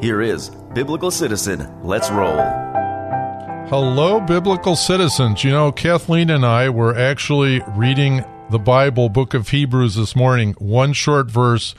Here is Biblical Citizen. Let's roll. Hello, Biblical Citizens. You know, Kathleen and I were actually reading the Bible, book of Hebrews, this morning, one short verse,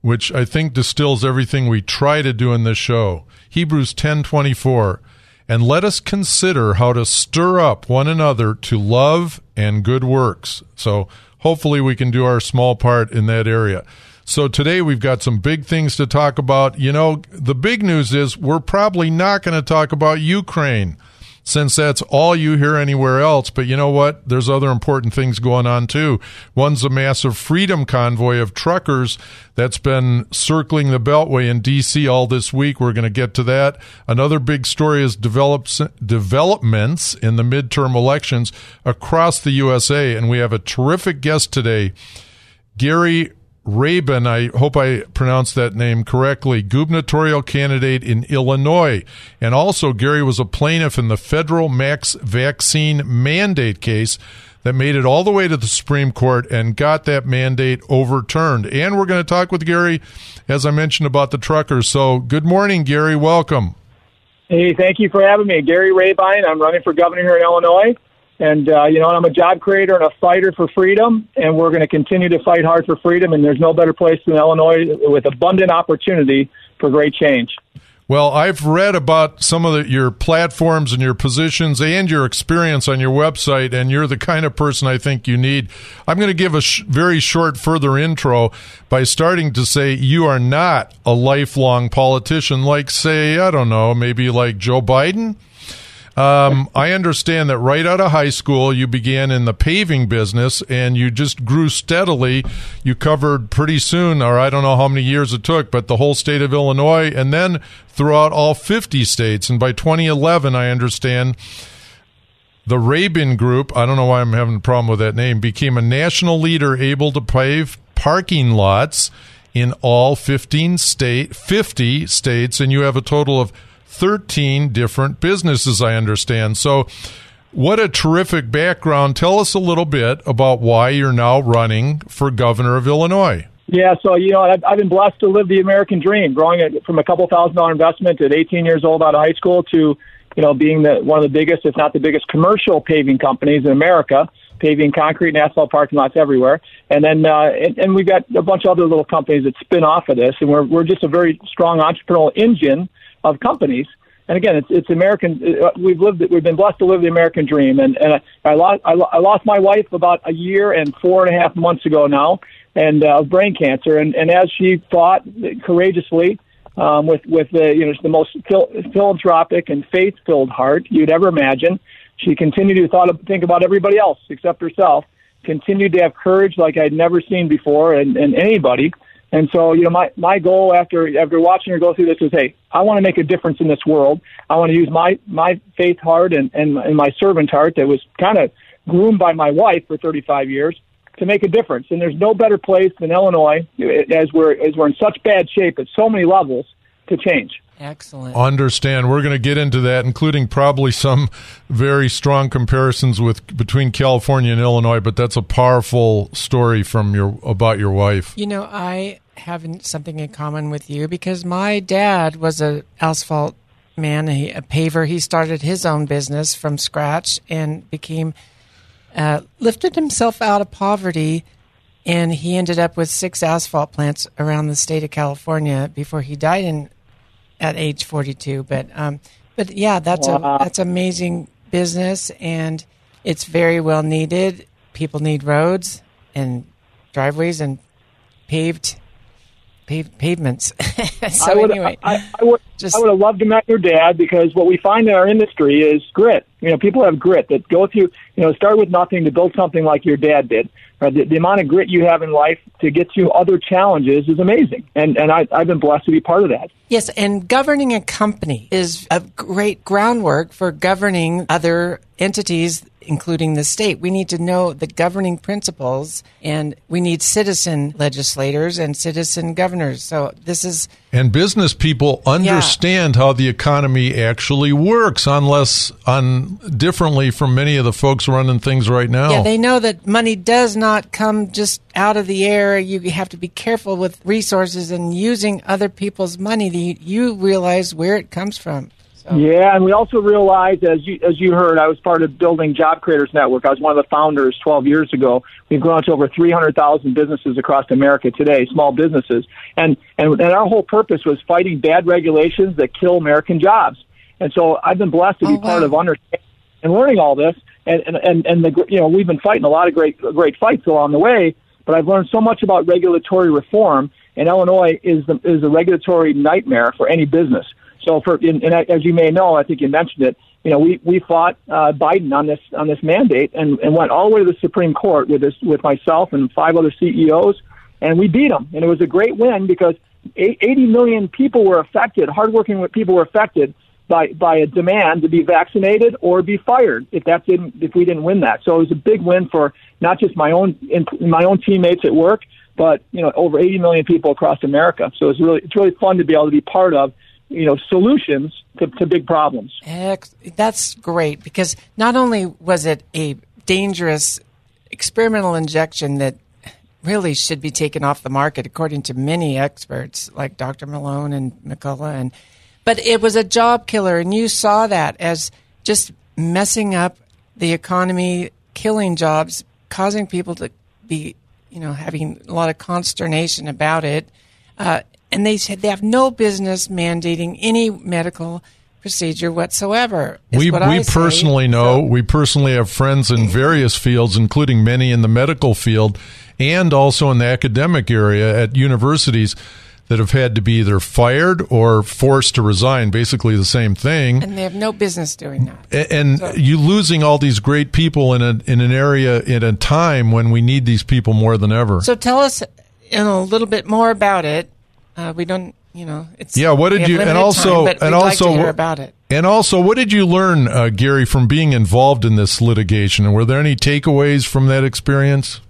which I think distills everything we try to do in this show. Hebrews 10 24. And let us consider how to stir up one another to love and good works. So hopefully we can do our small part in that area. So today we've got some big things to talk about. You know, the big news is we're probably not going to talk about Ukraine since that's all you hear anywhere else. But you know what? There's other important things going on too. One's a massive freedom convoy of truckers that's been circling the Beltway in D.C. all this week. We're going to get to that. Another big story is develops, developments in the midterm elections across the USA. And we have a terrific guest today, Gary Rabin, I hope I pronounced that name correctly, gubernatorial candidate in Illinois. And also, Gary was a plaintiff in the federal max vaccine mandate case that made it all the way to the Supreme Court and got that mandate overturned. And we're going to talk with Gary, as I mentioned, about the truckers. So, good morning, Gary. Welcome. Hey, thank you for having me. Gary Rabine. I'm running for governor here in Illinois. And, uh, you know, I'm a job creator and a fighter for freedom, and we're going to continue to fight hard for freedom. And there's no better place than Illinois with abundant opportunity for great change. Well, I've read about some of the, your platforms and your positions and your experience on your website, and you're the kind of person I think you need. I'm going to give a sh- very short further intro by starting to say you are not a lifelong politician like, say, I don't know, maybe like Joe Biden um, I understand that right out of high school, you began in the paving business and you just grew steadily. You covered pretty soon, or I don't know how many years it took, but the whole state of Illinois and then throughout all 50 states. And by 2011, I understand the Rabin Group, I don't know why I'm having a problem with that name, became a national leader able to pave parking lots in all 15 state 50 states and you have a total of 13 different businesses, I understand. So, what a terrific background. Tell us a little bit about why you're now running for governor of Illinois. Yeah, so you know, I've, I've been blessed to live the American dream, growing it from a couple thousand dollar investment at 18 years old out of high school to, you know, being the one of the biggest, if not the biggest, commercial paving companies in America, paving concrete and asphalt parking lots everywhere. And then, uh, and, and we've got a bunch of other little companies that spin off of this, and we're we're just a very strong entrepreneurial engine of companies. And again, it's it's American. Uh, we've lived. We've been blessed to live the American dream. And and I, I lost I, I lost my wife about a year and four and a half months ago now, and uh, brain cancer. And and as she fought courageously, um, with with the you know the most phil- philanthropic and faith filled heart you'd ever imagine, she continued to thought of, think about everybody else except herself. Continued to have courage like I'd never seen before, and, and anybody. And so, you know, my, my goal after after watching her go through this is, hey, I want to make a difference in this world. I want to use my my faith heart and and, and my servant heart that was kind of groomed by my wife for 35 years to make a difference. And there's no better place than Illinois, as we're as we're in such bad shape at so many levels, to change. Excellent. Understand. We're going to get into that, including probably some very strong comparisons with between California and Illinois. But that's a powerful story from your about your wife. You know, I have something in common with you because my dad was a asphalt man, a, a paver. He started his own business from scratch and became uh, lifted himself out of poverty. And he ended up with six asphalt plants around the state of California before he died in at age 42. But um, but yeah, that's Wow. a that's amazing business, and it's very well needed. People need roads and driveways and paved pavements. so I would, anyway, I, I would, just- I would have loved to met your dad because what we find in our industry is grit. You know, people have grit that go through. You know, start with nothing to build something like your dad did. Right? The, the amount of grit you have in life to get through other challenges is amazing, and and I, I've been blessed to be part of that. Yes, and governing a company is a great groundwork for governing other entities, including the state. We need to know the governing principles, and we need citizen legislators and citizen governors. So this is And business people understand how the economy actually works, unless on differently from many of the folks running things right now. Yeah, they know that money does not come just out of the air. You have to be careful with resources and using other people's money. You realize where it comes from. So, Yeah, and we also realized, as you as you heard, I was part of building Job Creators Network. I was one of the founders 12 years ago. We've grown to over 300,000 businesses across America today, small businesses, and and and our whole purpose was fighting bad regulations that kill American jobs. And so I've been blessed to be Oh, part of understanding and learning all this. And and and, and the, you know we've been fighting a lot of great great fights along the way. But I've learned so much about regulatory reform, and Illinois is the is a regulatory nightmare for any business. So for and, and as you may know, I think you mentioned it. You know, we we fought uh, Biden on this on this mandate and, and went all the way to the Supreme Court with this with myself and five other CEOs, and we beat them. And it was a great win because 80 million people were affected, hardworking people were affected by by a demand to be vaccinated or be fired if that didn't if we didn't win that. So it was a big win for not just my own my own teammates at work, but you know over 80 million people across America. So it's really it's really fun to be able to be part of you know solutions to, to big problems. That's great because not only was it a dangerous experimental injection that really should be taken off the market, according to many experts like Dr. Malone and McCullough, and but it was a job killer, and you saw that as just messing up the economy, killing jobs, causing people to be, you know, having a lot of consternation about it. Uh, and they said they have no business mandating any medical procedure whatsoever. we what we say. personally know So- we personally have friends in various fields, including many in the medical field and also in the academic area at universities that have had to be either fired or forced to resign. Basically, the same thing. and they have no business doing that. And you losing all these great people in a in an area in a time when we need these people more than ever. So tell us you know, a little bit more about it. Uh, we don't, you know, it's Yeah, what did you- and limited also- time, but and we'd like also to hear about it. And also, what did you learn, uh, Gary, from being involved in this litigation? And were there any takeaways from that experience?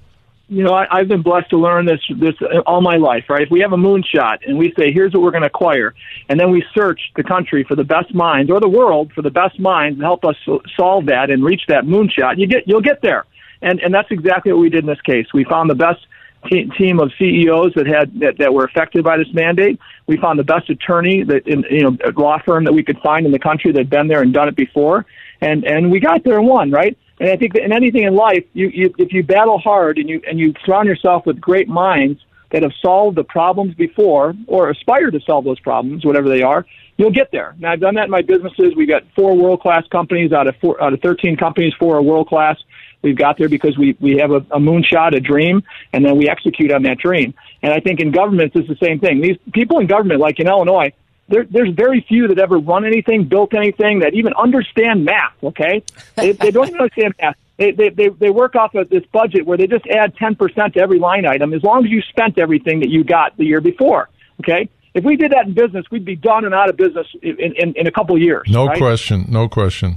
you know, I, I've been blessed to learn this this all my life. Right? If we have a moonshot and we say, "Here's what we're going to acquire," and then we search the country for the best minds or the world for the best minds to help us solve that and reach that moonshot, you get you'll get there. And and that's exactly what we did in this case. We found the best te- team of CEOs that had that, that were affected by this mandate. We found the best attorney that in you know law firm that we could find in the country that had been there and done it before, and and we got there and won. Right? And I think that in anything in life, you, you if you battle hard and you and you surround yourself with great minds that have solved the problems before or aspire to solve those problems, whatever they are, you'll get there. Now I've done that in my businesses. We've got four world class companies out of four out of thirteen companies, four are world class. We've got there because we, we have a, a moonshot, a dream, and then we execute on that dream. And I think in governments it's the same thing. These people in government, like in Illinois, there, there's very few that ever run anything, built anything, that even understand math. Okay, they, they don't even understand math. They, they they they work off of this budget where they just add ten percent to every line item as long as you spent everything that you got the year before. Okay, if we did that in business, we'd be done and out of business in in, in a couple of years. No right? question. No question.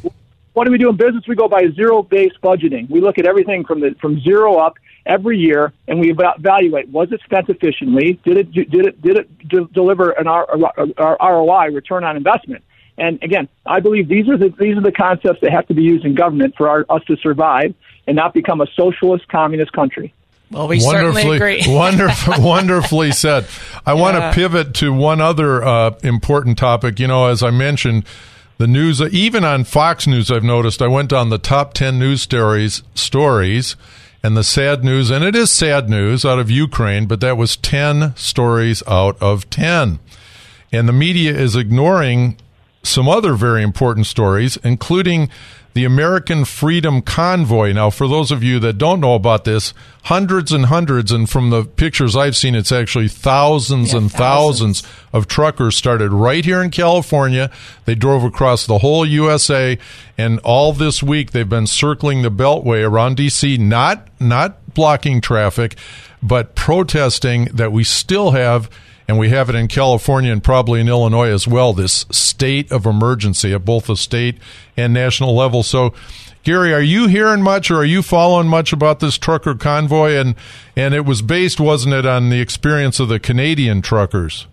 What do we do in business? We go by zero based budgeting. We look at everything from the from zero up every year, and we evaluate was it spent efficiently? Did it did it did it de- deliver an R- R- ROI return on investment? And again, I believe these are the these are the concepts that have to be used in government for our, us to survive and not become a socialist communist country. Well, we certainly wonderfully, agree. wonderful, wonderfully said. I want Yeah. to pivot to one other uh, important topic. You know, as I mentioned, the news, even on Fox News, I've noticed. I went on the top ten news stories, stories, and the sad news, and it is sad news out of Ukraine, but that was ten stories out of ten. and the media is ignoring some other very important stories, including the American Freedom Convoy. Now, for those of you that don't know about this, hundreds and hundreds, and from the pictures I've seen, it's actually thousands Yeah, and thousands. thousands of truckers started right here in California. They drove across the whole USA, and all this week they've been circling the Beltway around DC, not not blocking traffic, but protesting that we still have. And we have it in California and probably in Illinois as well, this state of emergency at both the state and national level. So, Gary, are you hearing much or are you following much about this trucker convoy? And, and it was based, wasn't it, on the experience of the Canadian truckers?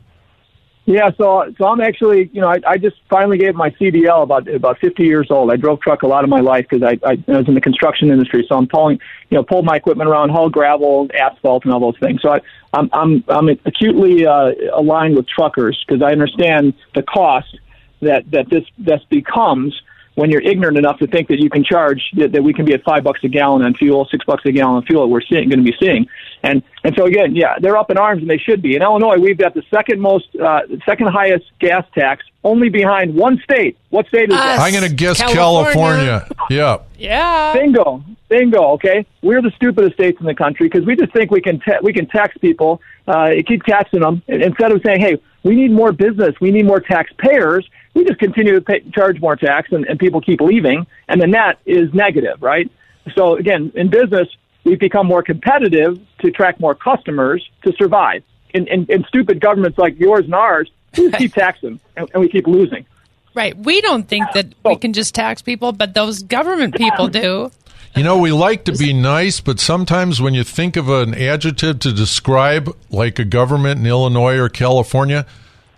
Yeah, so so I'm actually, you know, I, I just finally gave my CDL about about 50 years old. I drove truck a lot of my life because I, I, I was in the construction industry. So I'm pulling, you know, pulled my equipment around, haul gravel, asphalt, and all those things. So I, I'm I'm I'm acutely uh, aligned with truckers because I understand the cost that that this this becomes when you're ignorant enough to think that you can charge that, that we can be at five bucks a gallon on fuel, six bucks a gallon on fuel. We're seeing going to be seeing, and and so again, yeah, they're up in arms, and they should be. In Illinois, we've got the second most, uh, second highest gas tax, only behind one state. What state is that? I'm going to guess California. California. Yeah. Yeah. Bingo, bingo. Okay, we're the stupidest states in the country because we just think we can ta- we can tax people, uh, keep taxing them instead of saying, hey, we need more business, we need more taxpayers. We just continue to pay, charge more tax, and, and people keep leaving, and the net is negative, right? So again, in business, we've become more competitive to attract more customers to survive. In, in, in stupid governments like yours and ours, we just keep taxing, and, and we keep losing. Right. We don't think that we can just tax people, but those government people do. You know, we like to be nice, but sometimes when you think of an adjective to describe like a government in Illinois or California,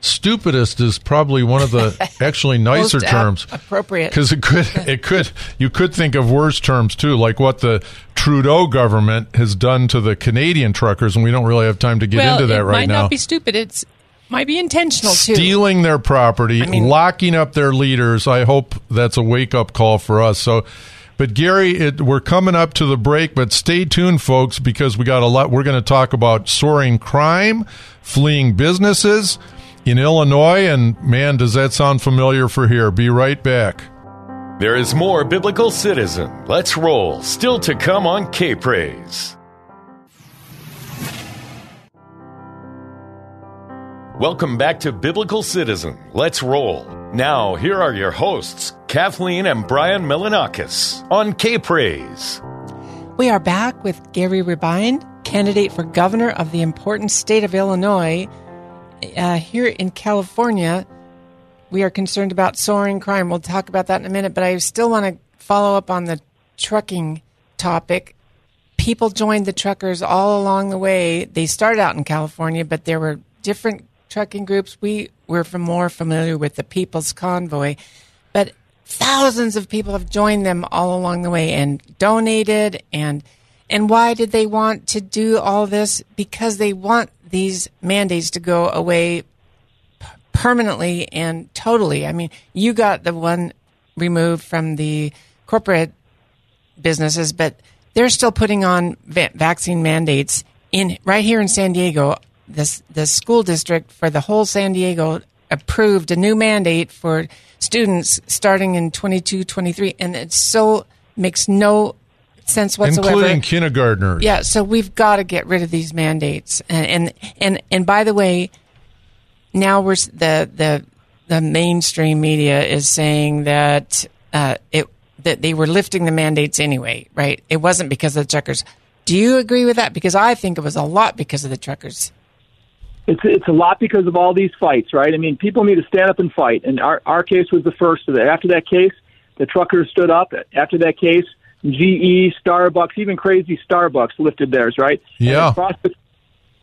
stupidest is probably one of the actually nicer terms. appropriate. Because it could, it could, you could think of worse terms too, like what the Trudeau government has done to the Canadian truckers, and we don't really have time to get well, into that it right might now. not be stupid. It's might be intentional too. stealing their property, mean- locking up their leaders. I hope that's a wake up call for us. So, but Gary, it, we're coming up to the break, but stay tuned, folks, because we got a lot. We're going to talk about soaring crime, fleeing businesses in Illinois, and man, does that sound familiar for here? Be right back. There is more Biblical Citizen. Let's roll. Still to come on K Praise. Welcome back to Biblical Citizen. Let's roll. Now, here are your hosts, Kathleen and Brian Milanakis on K Praise. We are back with Gary Rabine, candidate for governor of the important state of Illinois. Uh, here in California, we are concerned about soaring crime. We'll talk about that in a minute, but I still want to follow up on the trucking topic. People joined the truckers all along the way. They started out in California, but there were different trucking groups. We were more familiar with the People's Convoy, but thousands of people have joined them all along the way and donated and and why did they want to do all this? Because they want these mandates to go away p- permanently and totally. I mean you got the one removed from the corporate businesses but they're still putting on va- vaccine mandates in right here in San Diego. This the school district for the whole San Diego approved a new mandate for students starting in 22 23 and it so makes no sense whatsoever including kindergartners. yeah, so we've got to get rid of these mandates, and and and, and by the way, now we're the the the mainstream media is saying that uh, it that they were lifting the mandates anyway, right? It wasn't because of the truckers. Do you agree with that? Because I think it was a lot because of the truckers. It's it's a lot because of all these fights, right? I mean, people need to stand up and fight, and our our case was the first of that. After that case, the truckers stood up. After that case, GE, Starbucks, even crazy Starbucks lifted theirs, right? Yeah. The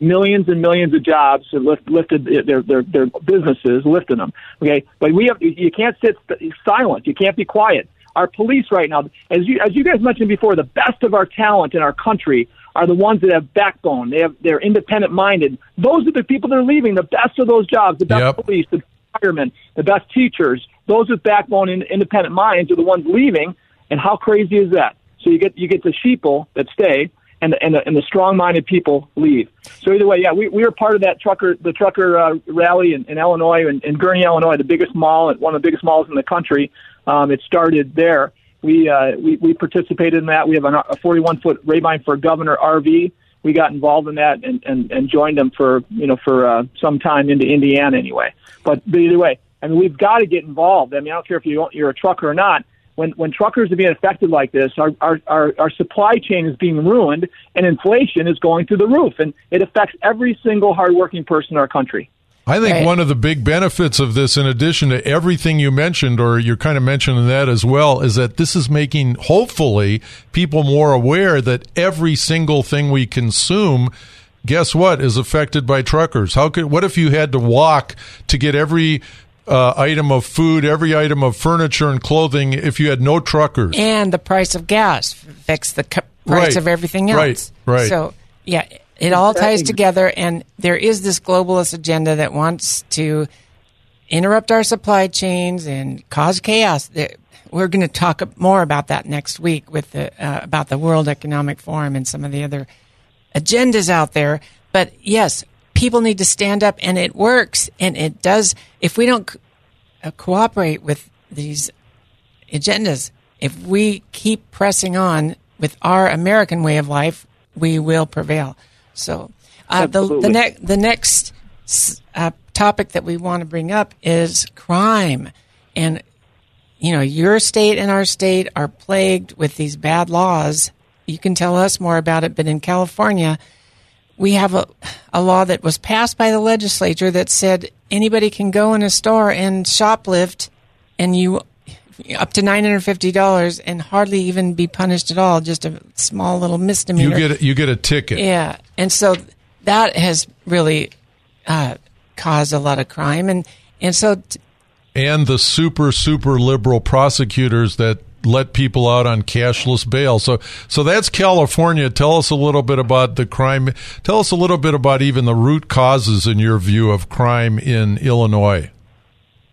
millions and millions of jobs lift, lifted their, their their businesses, lifted them. Okay, but we have you can't sit silent. You can't be quiet. Our police right now, as you as you guys mentioned before, the best of our talent in our country are the ones that have backbone. They have they're independent minded. Those are the people that are leaving. The best of those jobs, the best Yep. police, the firemen, the best teachers. Those with backbone and independent minds are the ones leaving. And how crazy is that? So you get you get the sheeple that stay, and and the, and the strong-minded people leave. So either way, yeah, we, we were part of that trucker the trucker uh, rally in, in Illinois in, in Gurnee, Illinois, the biggest mall, one of the biggest malls in the country. Um, it started there. We, uh, we we participated in that. We have a 41 foot Rabine for Governor RV. We got involved in that and, and, and joined them for you know for uh, some time into Indiana anyway. But, but either way, I mean we've got to get involved. I mean I don't care if you you're a trucker or not when when truckers are being affected like this, our, our our our supply chain is being ruined, and inflation is going through the roof, and it affects every single hardworking person in our country. I think right. one of the big benefits of this, in addition to everything you mentioned, or you're kind of mentioning that as well, is that this is making hopefully people more aware that every single thing we consume guess what is affected by truckers how could what if you had to walk to get every uh, item of food, every item of furniture and clothing if you had no truckers. And the price of gas affects the price right. of everything else. Right, right. So, yeah, it all ties together. And there is this globalist agenda that wants to interrupt our supply chains and cause chaos. We're going to talk more about that next week with the uh, about the World Economic Forum and some of the other agendas out there. But yes, people need to stand up and it works and it does. If we don't uh, cooperate with these agendas if we keep pressing on with our american way of life we will prevail. So uh, the the, ne- the next uh, topic that we want to bring up is crime. And you know your state and our state are plagued with these bad laws. You can tell us more about it but in california we have a, a law that was passed by the legislature that said anybody can go in a store and shoplift and you up to nine hundred fifty dollars and hardly even be punished at all, just a small little misdemeanor. You get a, you get a ticket. Yeah, and so that has really uh, caused a lot of crime, and and so. T- and the super super liberal prosecutors that let people out on cashless bail. So, so that's California. Tell us a little bit about the crime. Tell us a little bit about even the root causes, in your view, of crime in Illinois.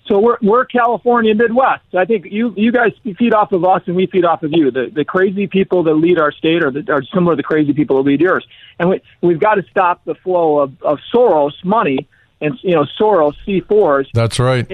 So we're we're California Midwest. I think you you guys feed off of us and we feed off of you. The the crazy people that lead our state are, the, are similar to the crazy people that lead yours. And we we've got to stop the flow of, of Soros money and you know Soros C4s. That's right.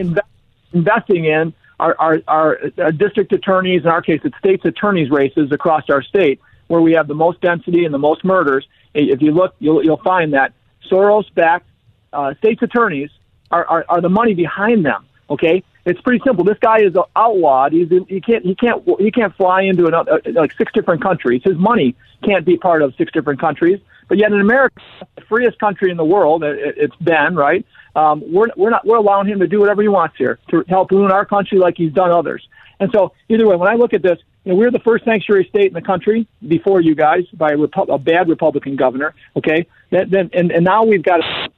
investing in our, our, our uh, district attorneys, in our case, it's state's attorneys races across our state, where we have the most density and the most murders. If you look, you'll, you'll find that Soros-backed uh, state's attorneys are, are, are the money behind them. Okay, it's pretty simple. This guy is outlawed. He's he can't he can't he can't fly into another uh, like six different countries. His money can't be part of six different countries. But yet in America, the freest country in the world, it, it's been right um, we're we're not we're allowing him to do whatever he wants here to help ruin our country like he's done others. And so either way, when I look at this, you know, we're the first sanctuary state in the country before you guys by a, Repu- a bad Republican governor. Okay, then then and, and now we've got a,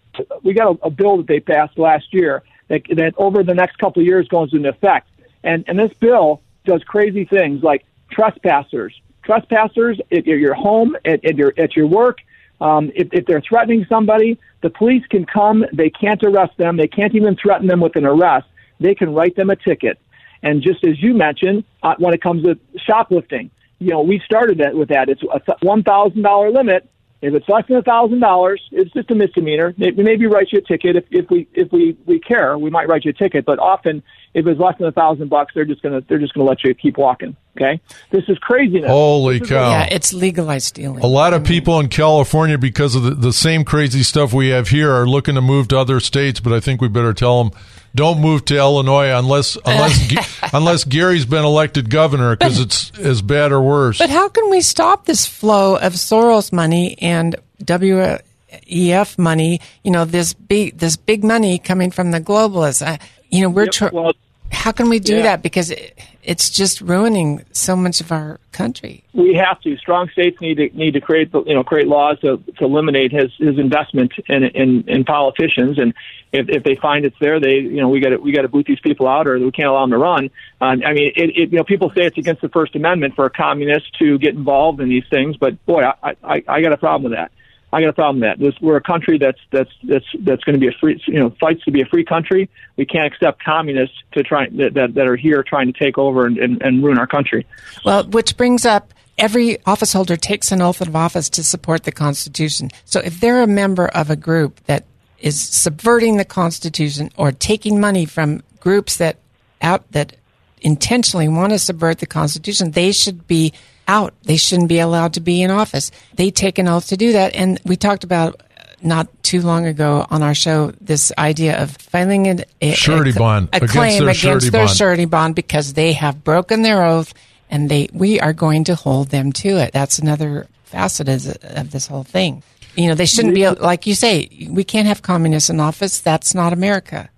we got a, a bill that they passed last year that that over the next couple of years goes into effect. And and this bill does crazy things like trespassers, trespassers at your home, at, at your at your work. Um, if, if they're threatening somebody, the police can come. They can't arrest them. They can't even threaten them with an arrest. They can write them a ticket. And just as you mentioned, uh, when it comes to shoplifting, you know, we started that with that. It's a one thousand dollar limit. If it's less than a thousand dollars, it's just a misdemeanor. Maybe, maybe write you a ticket if, if we if we we care. We might write you a ticket, but often if it's less than a thousand bucks, they're just gonna they're just gonna let you keep walking. Okay, this is craziness. Holy cow! Yeah, it's legalized stealing. A lot of people in California, because of the, the same crazy stuff we have here, are looking to move to other states. But I think we better tell them don't move to Illinois unless unless unless Gary's been elected governor because it's as bad or worse. But how can we stop this flow of Soros money and WEF money? You know this big this big money coming from the globalists. I, you know we're yep, tr- well, how can we do yeah. that? Because it, it's just ruining so much of our country. We have to. Strong states need to need to create the you know create laws to, to eliminate his his investment in, in in politicians. And if if they find it's there, they you know we got to we got to boot these people out, or we can't allow them to run. Um, I mean, it, it, you know, people say it's against the First Amendment for a communist to get involved in these things, but boy, I I, I got a problem with that. I got a problem with that. We're a country that's that's that's that's going to be a free, you know, fights to be a free country. We can't accept communists to try that that, that are here trying to take over and, and, and ruin our country. Well, which brings up every office holder takes an oath of office to support the Constitution. So if they're a member of a group that is subverting the Constitution or taking money from groups that out that intentionally want to subvert the Constitution, they should be out. They shouldn't be allowed to be in office. They take an oath to do that. And we talked about uh, not too long ago on our show this idea of filing a, a surety a, bond a against claim their against surety their bond. surety bond because they have broken their oath and they we are going to hold them to it. That's another facet of, of this whole thing. You know, they shouldn't be like you say. We can't have communists in office. That's not America.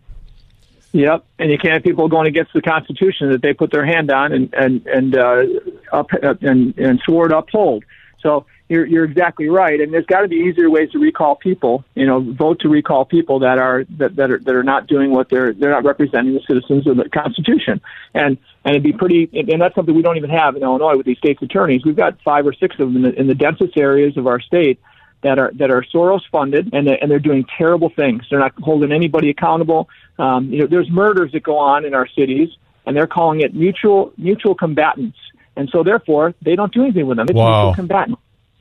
Yep, and you can't have people going against the Constitution that they put their hand on and and and uh, up and and swore to uphold. So you're you're exactly right, and there's got to be easier ways to recall people. You know, vote to recall people that are that, that are that are not doing what they're they're not representing the citizens of the Constitution. And and it'd be pretty, and that's something we don't even have in Illinois with these state's attorneys. We've got five or six of them in the, in the densest areas of our state that are that are Soros funded and they're, and they're doing terrible things. They're not holding anybody accountable. Um, you know, there's murders that go on in our cities, and they're calling it mutual mutual combatants, and so therefore they don't do anything with them. It's Wow. mutual combatant.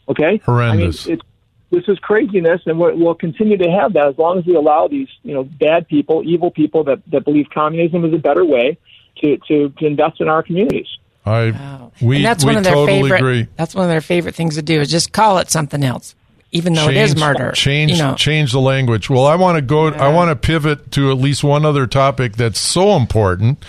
Okay, Horrendous. I mean, it's this is craziness, and we're, we'll continue to have that as long as we allow these you know bad people, evil people that that believe communism is a better way to to, to invest in our communities. I we and that's we one of their totally favorite. agree. That's one of their favorite things to do is just call it something else, even though it is murder. Change you know. change the language. Well, I want to go. I want to pivot to at least one other topic that's so important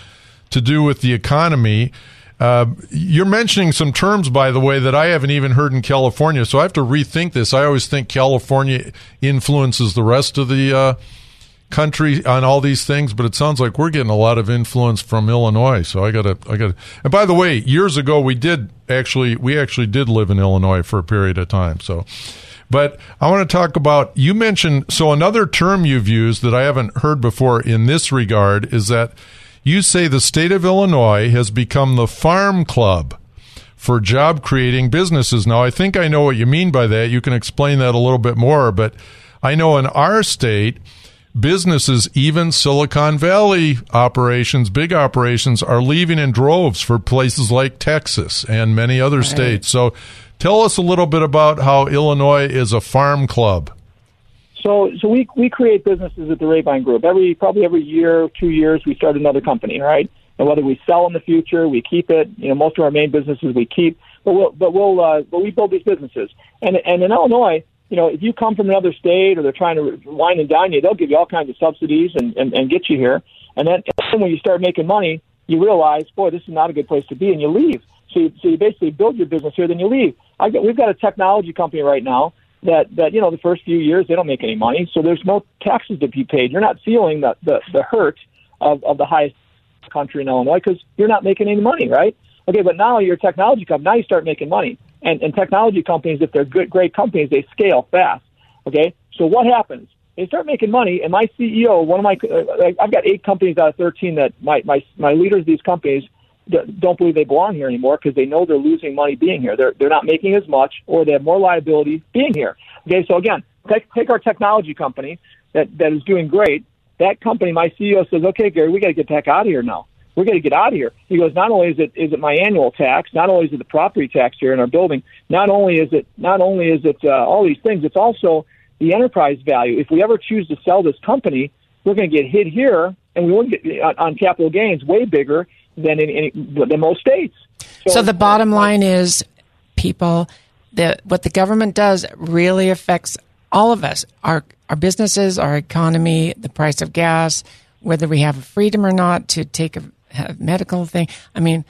to do with the economy. Uh, you're mentioning some terms, by the way, that I haven't even heard in California, so I have to rethink this. I always think California influences the rest of the uh, country on all these things, but it sounds like we're getting a lot of influence from Illinois. So I gotta, I gotta. And by the way, years ago we did actually, we actually did live in Illinois for a period of time. So, but I want to talk about. You mentioned so another term you've used that I haven't heard before in this regard is that you say the state of Illinois has become the farm club for job creating businesses. Now, I think I know what you mean by that. You can explain that a little bit more, but I know in our state, businesses, even Silicon Valley operations, big operations, are leaving in droves for places like Texas and many other states. So tell us a little bit about how Illinois is a farm club. So, so we we create businesses at the Rabine Group. Every probably every year, two years, we start another company, right? And whether we sell in the future, we keep it. You know, most of our main businesses we keep, but we'll but we'll uh, but we build these businesses. And and in Illinois, you know, if you come from another state or they're trying to wine and dine you, they'll give you all kinds of subsidies and and, and get you here. And then, and then when you start making money, you realize, boy, this is not a good place to be, and you leave. So you, so you basically build your business here, then you leave. I got, we've got a technology company right now that that you know the first few years they don't make any money, so there's no taxes to be paid. You're not feeling the the, the hurt of, of the highest country in Illinois because you're not making any money, right? Okay, but now you're a technology company. Now you start making money, and and technology companies, if they're good, great companies, they scale fast. Okay, so what happens? They start making money, and my CEO, one of my, uh, I've got eight companies out of thirteen that my my my leaders of these companies don't believe they belong here anymore because they know they're losing money being here. They're they're not making as much, or they have more liability being here. Okay, so again, take take our technology company that that is doing great. That company, my CEO says, okay, Gary, we got to get heck out of here now. We're going to get out of here. He goes, not only is it is it my annual tax, not only is it the property tax here in our building, not only is it not only is it uh, all these things, it's also the enterprise value. If we ever choose to sell this company, we're going to get hit here, and we won't get on, on capital gains way bigger than in, in than most states. So the bottom line is, people, the what the government does really affects all of us, our our businesses, our economy, the price of gas, whether we have a freedom or not to take a, a medical thing. I mean,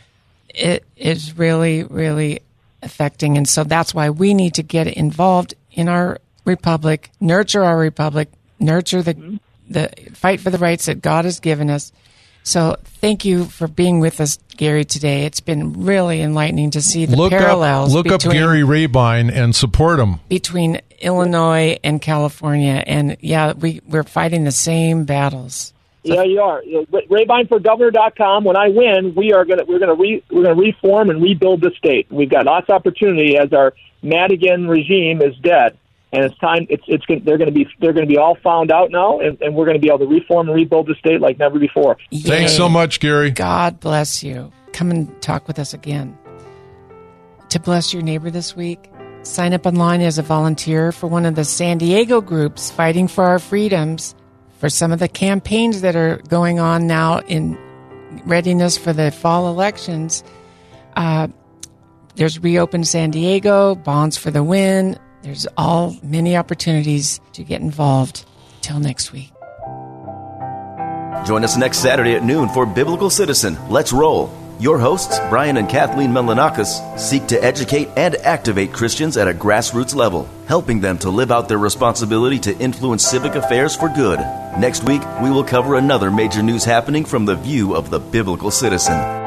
it is really, really affecting, and so that's why we need to get involved in our republic, nurture our republic, nurture the the fight for the rights that God has given us. So thank you for being with us, Gary, today. It's been really enlightening to see the look parallels up, look up between, Gary Rabine and support him. between Illinois and California. And yeah, we, we're fighting the same battles. Yeah, you are. RabineForGovernor.com. When I win, we are gonna we're gonna re, we're gonna reform and rebuild the state. We've got lots of opportunity as our Madigan regime is dead, and it's time. It's it's gonna, they're going to be they're going to be all found out now, and, and we're going to be able to reform and rebuild the state like never before. Thanks so much, Gary. God bless you. Come and talk with us again. to bless your neighbor this week? Sign up online as a volunteer for one of the San Diego groups fighting for our freedoms for some of the campaigns that are going on now in readiness for the fall elections. Uh, there's Reopen San Diego, Bonds for the Win. There's all many opportunities to get involved. Till next week. Join us next Saturday at noon for Biblical Citizen. Let's roll. Your hosts, Brian and Kathleen Melanakis, seek to educate and activate Christians at a grassroots level, helping them to live out their responsibility to influence civic affairs for good. Next week, we will cover another major news happening from the view of the biblical citizen.